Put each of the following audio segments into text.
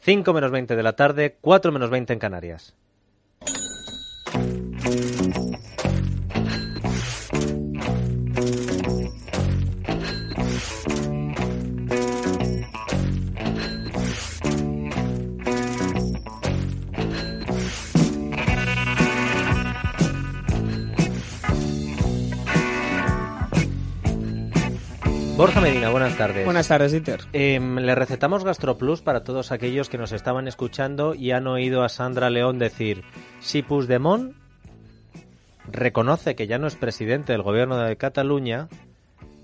5 menos 20 de la tarde, 4 menos 20 en Canarias. Borja Medina, buenas tardes. Buenas tardes, Dieter. Em, le recetamos GastroPlus para todos aquellos que nos estaban escuchando y han oído a Sandra León decir, si Puigdemont reconoce que ya no es presidente del gobierno de Cataluña,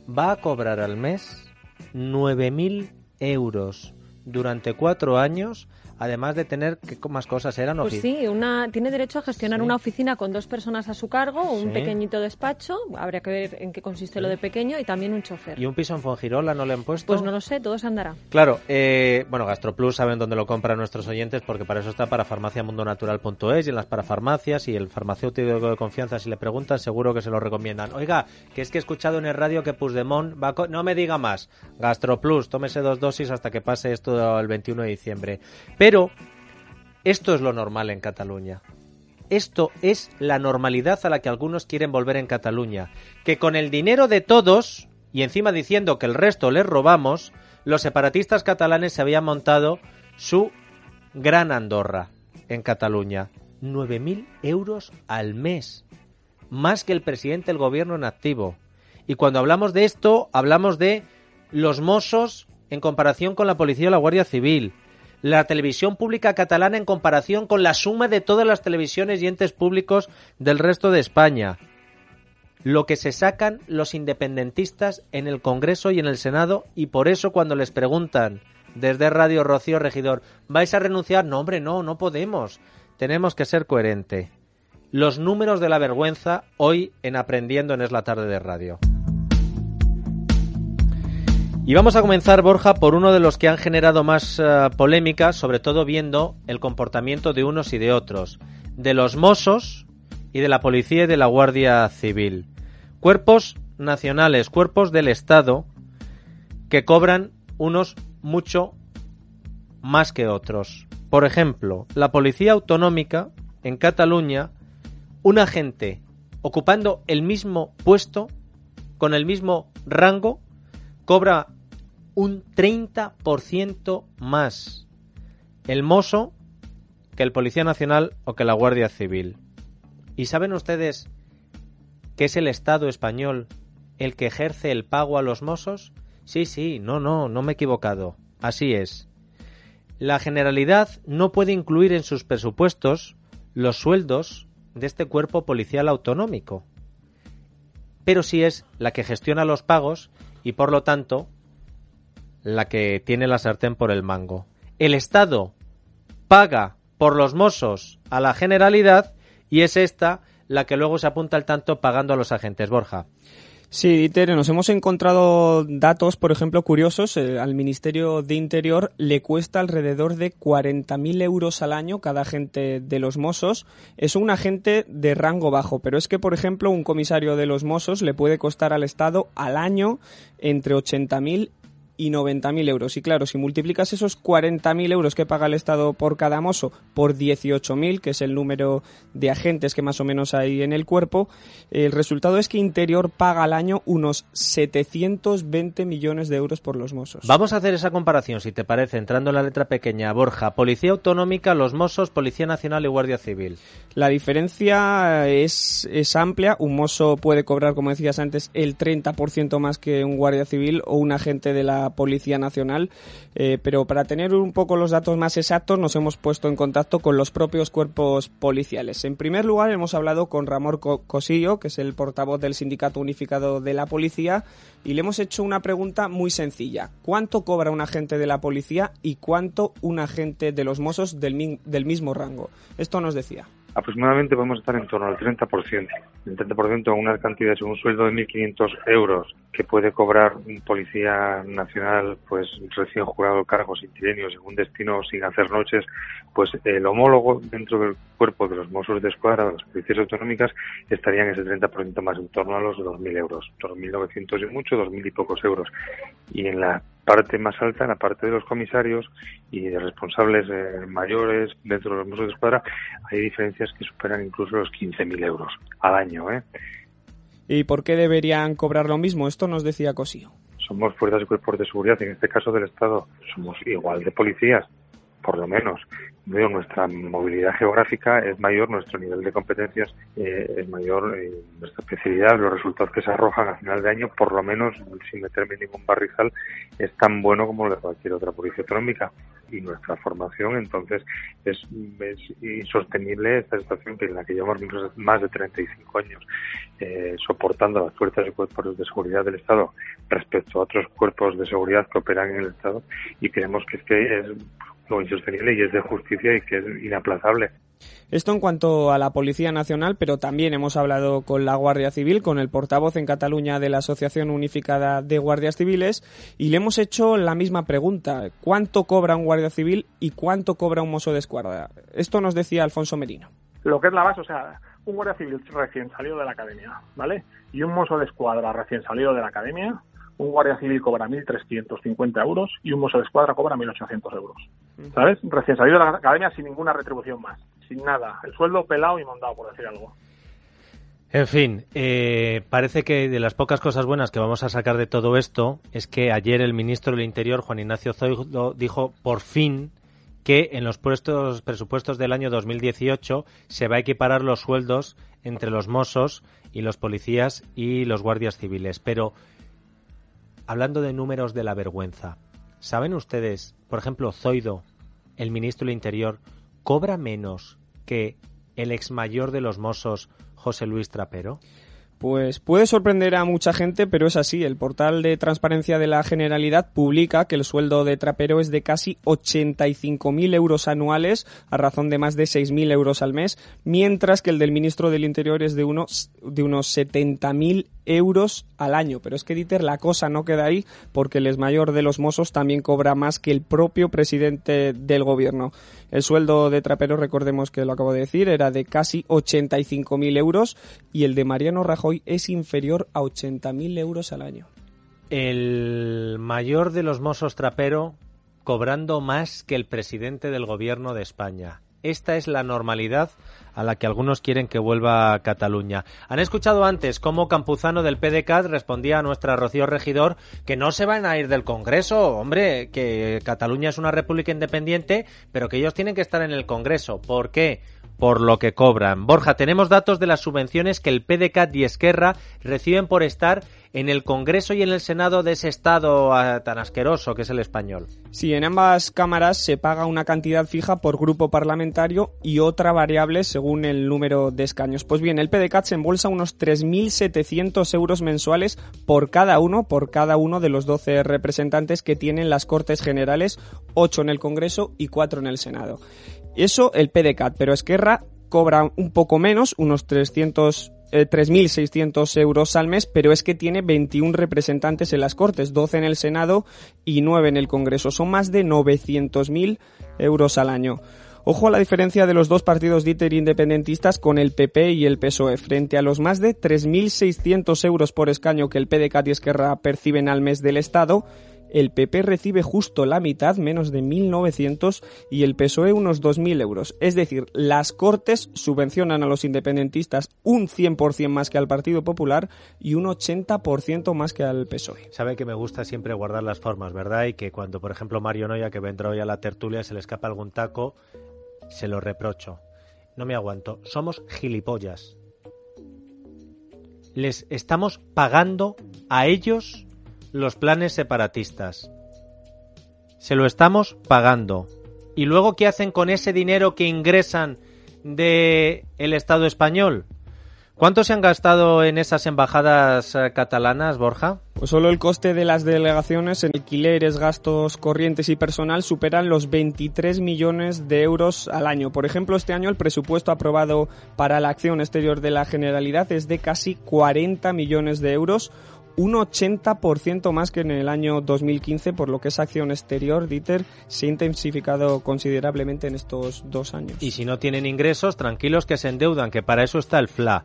va a cobrar al mes 9.000 euros durante cuatro años además de tener ¿qué más cosas eran pues sí una tiene derecho a gestionar una oficina con dos personas a su cargo un pequeñito despacho habría que ver en qué consiste lo de pequeño y también un chofer. Y un piso en Fongirola no le han puesto pues no lo sé todo se andará. Claro eh, bueno Gastroplus saben dónde lo compran nuestros oyentes porque para eso está para farmaciamundonatural.es y en las parafarmacias y el farmacéutico de confianza si le preguntan seguro que se lo recomiendan. Oiga que es que he escuchado en el radio que Puigdemont va no me diga más. Gastroplus tómese dos dosis hasta que pase esto el 21 de diciembre. Pero esto es lo normal en Cataluña. Esto es la normalidad a la que algunos quieren volver en Cataluña. Que con el dinero de todos, y encima diciendo que el resto les robamos, los separatistas catalanes se habían montado su gran Andorra en Cataluña. 9.000 euros al mes. Más que el presidente del gobierno en activo. Y cuando hablamos de esto, hablamos de los mozos en comparación con la policía o la Guardia Civil la televisión pública catalana en comparación con la suma de todas las televisiones y entes públicos del resto de España. Lo que se sacan los independentistas en el Congreso y en el Senado y por eso cuando les preguntan desde Radio Rocío Regidor, ¿vais a renunciar? No, hombre, no, no podemos. Tenemos que ser coherente. Los números de la vergüenza hoy en Aprendiendo en Es la tarde de radio. Y vamos a comenzar, Borja, por uno de los que han generado más uh, polémica, sobre todo viendo el comportamiento de unos y de otros, de los Mossos y de la Policía y de la Guardia Civil. Cuerpos nacionales, cuerpos del Estado, que cobran unos mucho más que otros. Por ejemplo, la Policía Autonómica en Cataluña, un agente ocupando el mismo puesto, con el mismo rango, cobra un 30% más el mozo que el Policía Nacional o que la Guardia Civil. ¿Y saben ustedes que es el Estado español el que ejerce el pago a los mozos? Sí, sí, no, no, no me he equivocado. Así es. La Generalidad no puede incluir en sus presupuestos los sueldos de este cuerpo policial autonómico, pero sí es la que gestiona los pagos y por lo tanto la que tiene la sartén por el mango. El Estado paga por los mozos a la generalidad y es esta la que luego se apunta al tanto pagando a los agentes. Borja. Sí, Dieter, nos hemos encontrado datos, por ejemplo, curiosos. Eh, al Ministerio de Interior le cuesta alrededor de 40.000 euros al año cada agente de los Mossos. Es un agente de rango bajo, pero es que, por ejemplo, un comisario de los Mossos le puede costar al Estado al año entre 80.000 y 90.000 euros. Y claro, si multiplicas esos 40.000 euros que paga el Estado por cada mozo por 18.000, que es el número de agentes que más o menos hay en el cuerpo, el resultado es que Interior paga al año unos 720 millones de euros por los mozos. Vamos a hacer esa comparación, si te parece, entrando en la letra pequeña. Borja, Policía Autonómica, los mozos, Policía Nacional y Guardia Civil. La diferencia es, es amplia. Un mozo puede cobrar, como decías antes, el 30% más que un Guardia Civil o un agente de la Policía Nacional, eh, pero para tener un poco los datos más exactos nos hemos puesto en contacto con los propios cuerpos policiales. En primer lugar hemos hablado con Ramón Cosillo, que es el portavoz del Sindicato Unificado de la Policía, y le hemos hecho una pregunta muy sencilla. ¿Cuánto cobra un agente de la policía y cuánto un agente de los Mossos del, del mismo rango? Esto nos decía aproximadamente podemos estar en torno al 30%. El 30% una cantidad, un sueldo de 1.500 euros que puede cobrar un policía nacional, pues recién jurado cargo sin trienio, según destino, sin hacer noches, pues el homólogo dentro del cuerpo de los Mossos de Escuadra, de las policías autonómicas, estarían ese 30% más en torno a los 2.000 euros. 2.900 y mucho, 2.000 y pocos euros. Y en la parte más alta, en la parte de los comisarios y de responsables eh, mayores dentro de los Mossos de Escuadra, hay diferencias que superan incluso los 15.000 euros al año. ¿eh? ¿Y por qué deberían cobrar lo mismo? Esto nos decía Cosío. Somos fuerzas y cuerpos de seguridad, en este caso del Estado, somos igual de policías, por lo menos. nuestra movilidad geográfica es mayor, nuestro nivel de competencias eh, es mayor, eh, nuestra especialidad, los resultados que se arrojan a final de año, por lo menos, sin meterme ningún barrizal, es tan bueno como lo de cualquier otra policía autonómica. Y nuestra formación, entonces, es, insostenible esta situación en la que llevamos más de 35 años eh, soportando las fuerzas y cuerpos de seguridad del Estado respecto a otros cuerpos de seguridad que operan en el Estado y creemos que es que es lo insostenible y es de justicia y que es inaplazable. Esto en cuanto a la Policía Nacional, pero también hemos hablado con la Guardia Civil, con el portavoz en Cataluña de la Asociación Unificada de Guardias Civiles, y le hemos hecho la misma pregunta. ¿Cuánto cobra un Guardia Civil y cuánto cobra un mozo de escuadra? Esto nos decía Alfonso Merino. Lo que es la base, o sea, un Guardia Civil recién salido de la academia, ¿vale? Y un mozo de escuadra recién salido de la academia, un guardia civil cobra 1.350 euros y un mozo de escuadra cobra 1.800 euros. ¿Sabes? Recién salido de la academia sin ninguna retribución más, sin nada. El sueldo pelado y mondado, por decir algo. En fin, eh, parece que de las pocas cosas buenas que vamos a sacar de todo esto es que ayer el ministro del Interior, Juan Ignacio Zoido, dijo por fin que en los puestos, presupuestos del año 2018 se va a equiparar los sueldos entre los mozos y los policías y los guardias civiles. Pero hablando de números de la vergüenza, ¿saben ustedes, por ejemplo, Zoido, el ministro del Interior, cobra menos que el ex mayor de los Mossos, José Luis Trapero? Pues puede sorprender a mucha gente, pero es así. El portal de transparencia de la Generalidad publica que el sueldo de trapero es de casi 85.000 euros anuales, a razón de más de 6.000 euros al mes, mientras que el del ministro del Interior es de unos, de unos 70.000 euros al año. Pero es que, Dieter, la cosa no queda ahí porque el mayor de los mozos también cobra más que el propio presidente del gobierno. El sueldo de Trapero, recordemos que lo acabo de decir, era de casi 85.000 euros y el de Mariano Rajoy es inferior a 80.000 euros al año. El mayor de los mozos Trapero cobrando más que el presidente del gobierno de España. Esta es la normalidad a la que algunos quieren que vuelva Cataluña. Han escuchado antes cómo Campuzano del PDCAT respondía a nuestra Rocío Regidor que no se van a ir del Congreso, hombre, que Cataluña es una república independiente, pero que ellos tienen que estar en el Congreso. ¿Por qué? Por lo que cobran. Borja, tenemos datos de las subvenciones que el PDCAT y Esquerra reciben por estar en el Congreso y en el Senado de ese Estado ah, tan asqueroso que es el español. Sí, en ambas cámaras se paga una cantidad fija por grupo parlamentario y otra variable según el número de escaños. Pues bien, el PDCAT se embolsa unos 3.700 euros mensuales por cada uno, por cada uno de los 12 representantes que tienen las Cortes Generales, 8 en el Congreso y 4 en el Senado. Eso el PDCAT, pero Esquerra cobra un poco menos, unos 300 3.600 eh, euros al mes, pero es que tiene 21 representantes en las Cortes, 12 en el Senado y 9 en el Congreso. Son más de 900.000 euros al año. Ojo a la diferencia de los dos partidos Dieter independentistas con el PP y el PSOE frente a los más de 3.600 euros por escaño que el PDCAT y Esquerra perciben al mes del Estado el PP recibe justo la mitad, menos de 1.900, y el PSOE unos 2.000 euros. Es decir, las Cortes subvencionan a los independentistas un 100% más que al Partido Popular y un 80% más que al PSOE. Sabe que me gusta siempre guardar las formas, ¿verdad? Y que cuando, por ejemplo, Mario Noya, que vendrá hoy a la tertulia, se le escapa algún taco, se lo reprocho. No me aguanto. Somos gilipollas. Les estamos pagando a ellos los planes separatistas. Se lo estamos pagando. ¿Y luego qué hacen con ese dinero que ingresan de el Estado español? ¿Cuánto se han gastado en esas embajadas eh, catalanas, Borja? Pues solo el coste de las delegaciones en alquileres, gastos corrientes y personal superan los 23 millones de euros al año. Por ejemplo, este año el presupuesto aprobado para la acción exterior de la Generalidad es de casi 40 millones de euros, un 80% más que en el año 2015, por lo que esa acción exterior, Dieter, se ha intensificado considerablemente en estos dos años. Y si no tienen ingresos, tranquilos que se endeudan, que para eso está el FLA.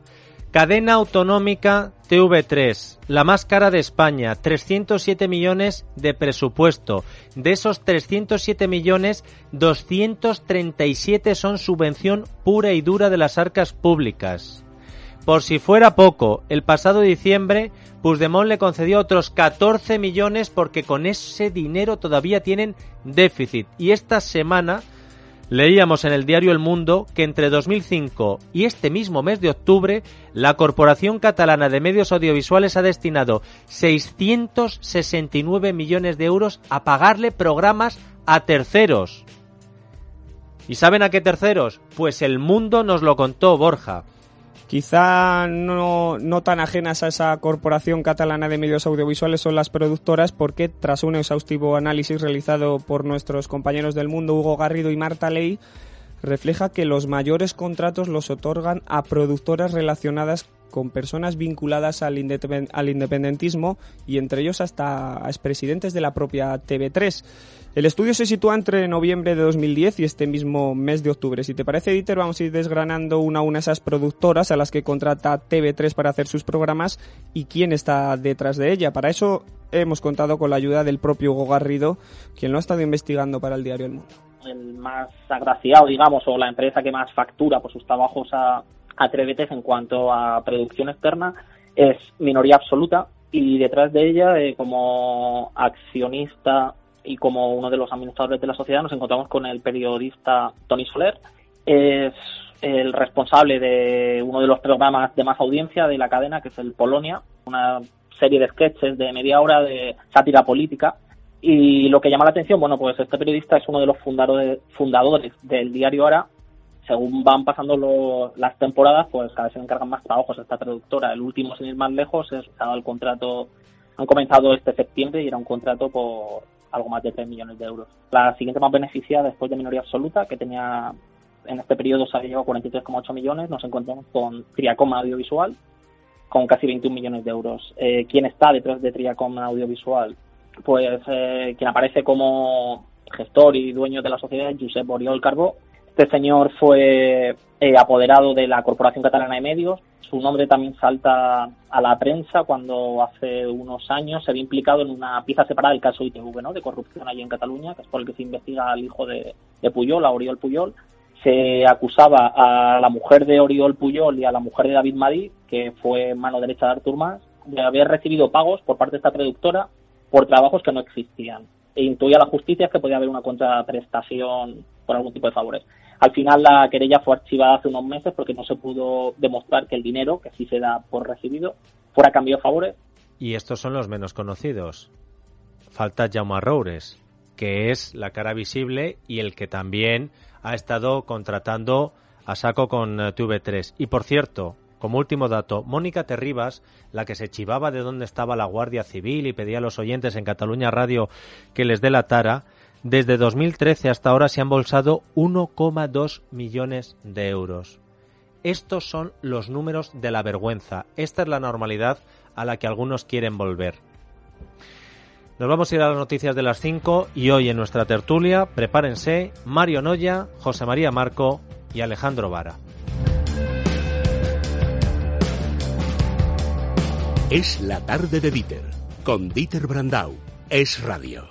Cadena autonómica TV3, la más cara de España, 307 millones de presupuesto. De esos 307 millones, 237 son subvención pura y dura de las arcas públicas. Por si fuera poco, el pasado diciembre Puigdemont le concedió otros 14 millones porque con ese dinero todavía tienen déficit. Y esta semana Leíamos en el diario El Mundo que entre 2005 y este mismo mes de octubre, la Corporación Catalana de Medios Audiovisuales ha destinado 669 millones de euros a pagarle programas a terceros. ¿Y saben a qué terceros? Pues el mundo nos lo contó Borja. Quizá no, no, tan ajenas a esa corporación catalana de medios audiovisuales son las productoras porque tras un exhaustivo análisis realizado por nuestros compañeros del mundo Hugo Garrido y Marta Ley, refleja que los mayores contratos los otorgan a productoras relacionadas con personas vinculadas al, independentismo y entre ellos hasta expresidentes de la propia TV3. El estudio se sitúa entre noviembre de 2010 y este mismo mes de octubre. Si te parece, Dieter, vamos a ir desgranando una a una esas productoras a las que contrata TV3 para hacer sus programas y quién está detrás de ella. Para eso hemos contado con la ayuda del propio Hugo Garrido, quien lo ha estado investigando para el diario El Mundo. El más agraciado, digamos, o la empresa que más factura por sus trabajos a, a TV3 en cuanto a producción externa es minoría absoluta y detrás de ella, eh, como accionista y como uno de los administradores de la sociedad nos encontramos con el periodista Tony Soler. Es el responsable de uno de los programas de más audiencia de la cadena, que es el Polonia, una serie de sketches de media hora de sátira política. Y lo que llama la atención, bueno, pues este periodista es uno de los fundadores, fundadores del diario Ara. Según van pasando las temporadas, pues cada vez se encargan más trabajos esta productora. El último, sin ir más lejos, es el contrato, han comenzado este septiembre y era un contrato por algo más de 3 millones de euros. La siguiente más beneficiada después de minoría absoluta, que tenía en este periodo se había llegado a 43,8 millones, nos encontramos con Triacoma Audiovisual, con casi 21 millones de euros. Eh, ¿Quién está detrás de Triacoma Audiovisual? Pues eh, quien aparece como gestor y dueño de la sociedad es Josep Oriol Carbó. Este señor fue eh, apoderado de la Corporación Catalana de Medios, su nombre también salta a la prensa cuando hace unos años se había implicado en una pieza separada del caso ITV. De corrupción allí en Cataluña, que es por el que se investiga al hijo de, Puyol, a Oriol Puyol. Se acusaba a la mujer de Oriol Puyol y a la mujer de David Madí, que fue mano derecha de Artur Mas, de haber recibido pagos por parte de esta productora por trabajos que no existían. E intuía la justicia que podía haber una contraprestación por algún tipo de favores. Al final la querella fue archivada hace unos meses porque no se pudo demostrar que el dinero, que sí se da por recibido, fuera cambio de favores. Y estos son los menos conocidos. Falta Jaume Roures, que es la cara visible y el que también ha estado contratando a saco con eh, TV3. Y por cierto, como último dato, Mónica Terribas, la que se chivaba de dónde estaba la Guardia Civil y pedía a los oyentes en Cataluña Radio que les delatara, desde 2013 hasta ahora se han bolsado 1,2 millones de euros. Estos son los números de la vergüenza. Esta es la normalidad a la que algunos quieren volver. Nos vamos a ir a las noticias de las 5 y hoy en nuestra tertulia, prepárense, Mario Noya, José María Marco y Alejandro Vara. Es la tarde de Dieter, con Dieter Brandau. Es radio.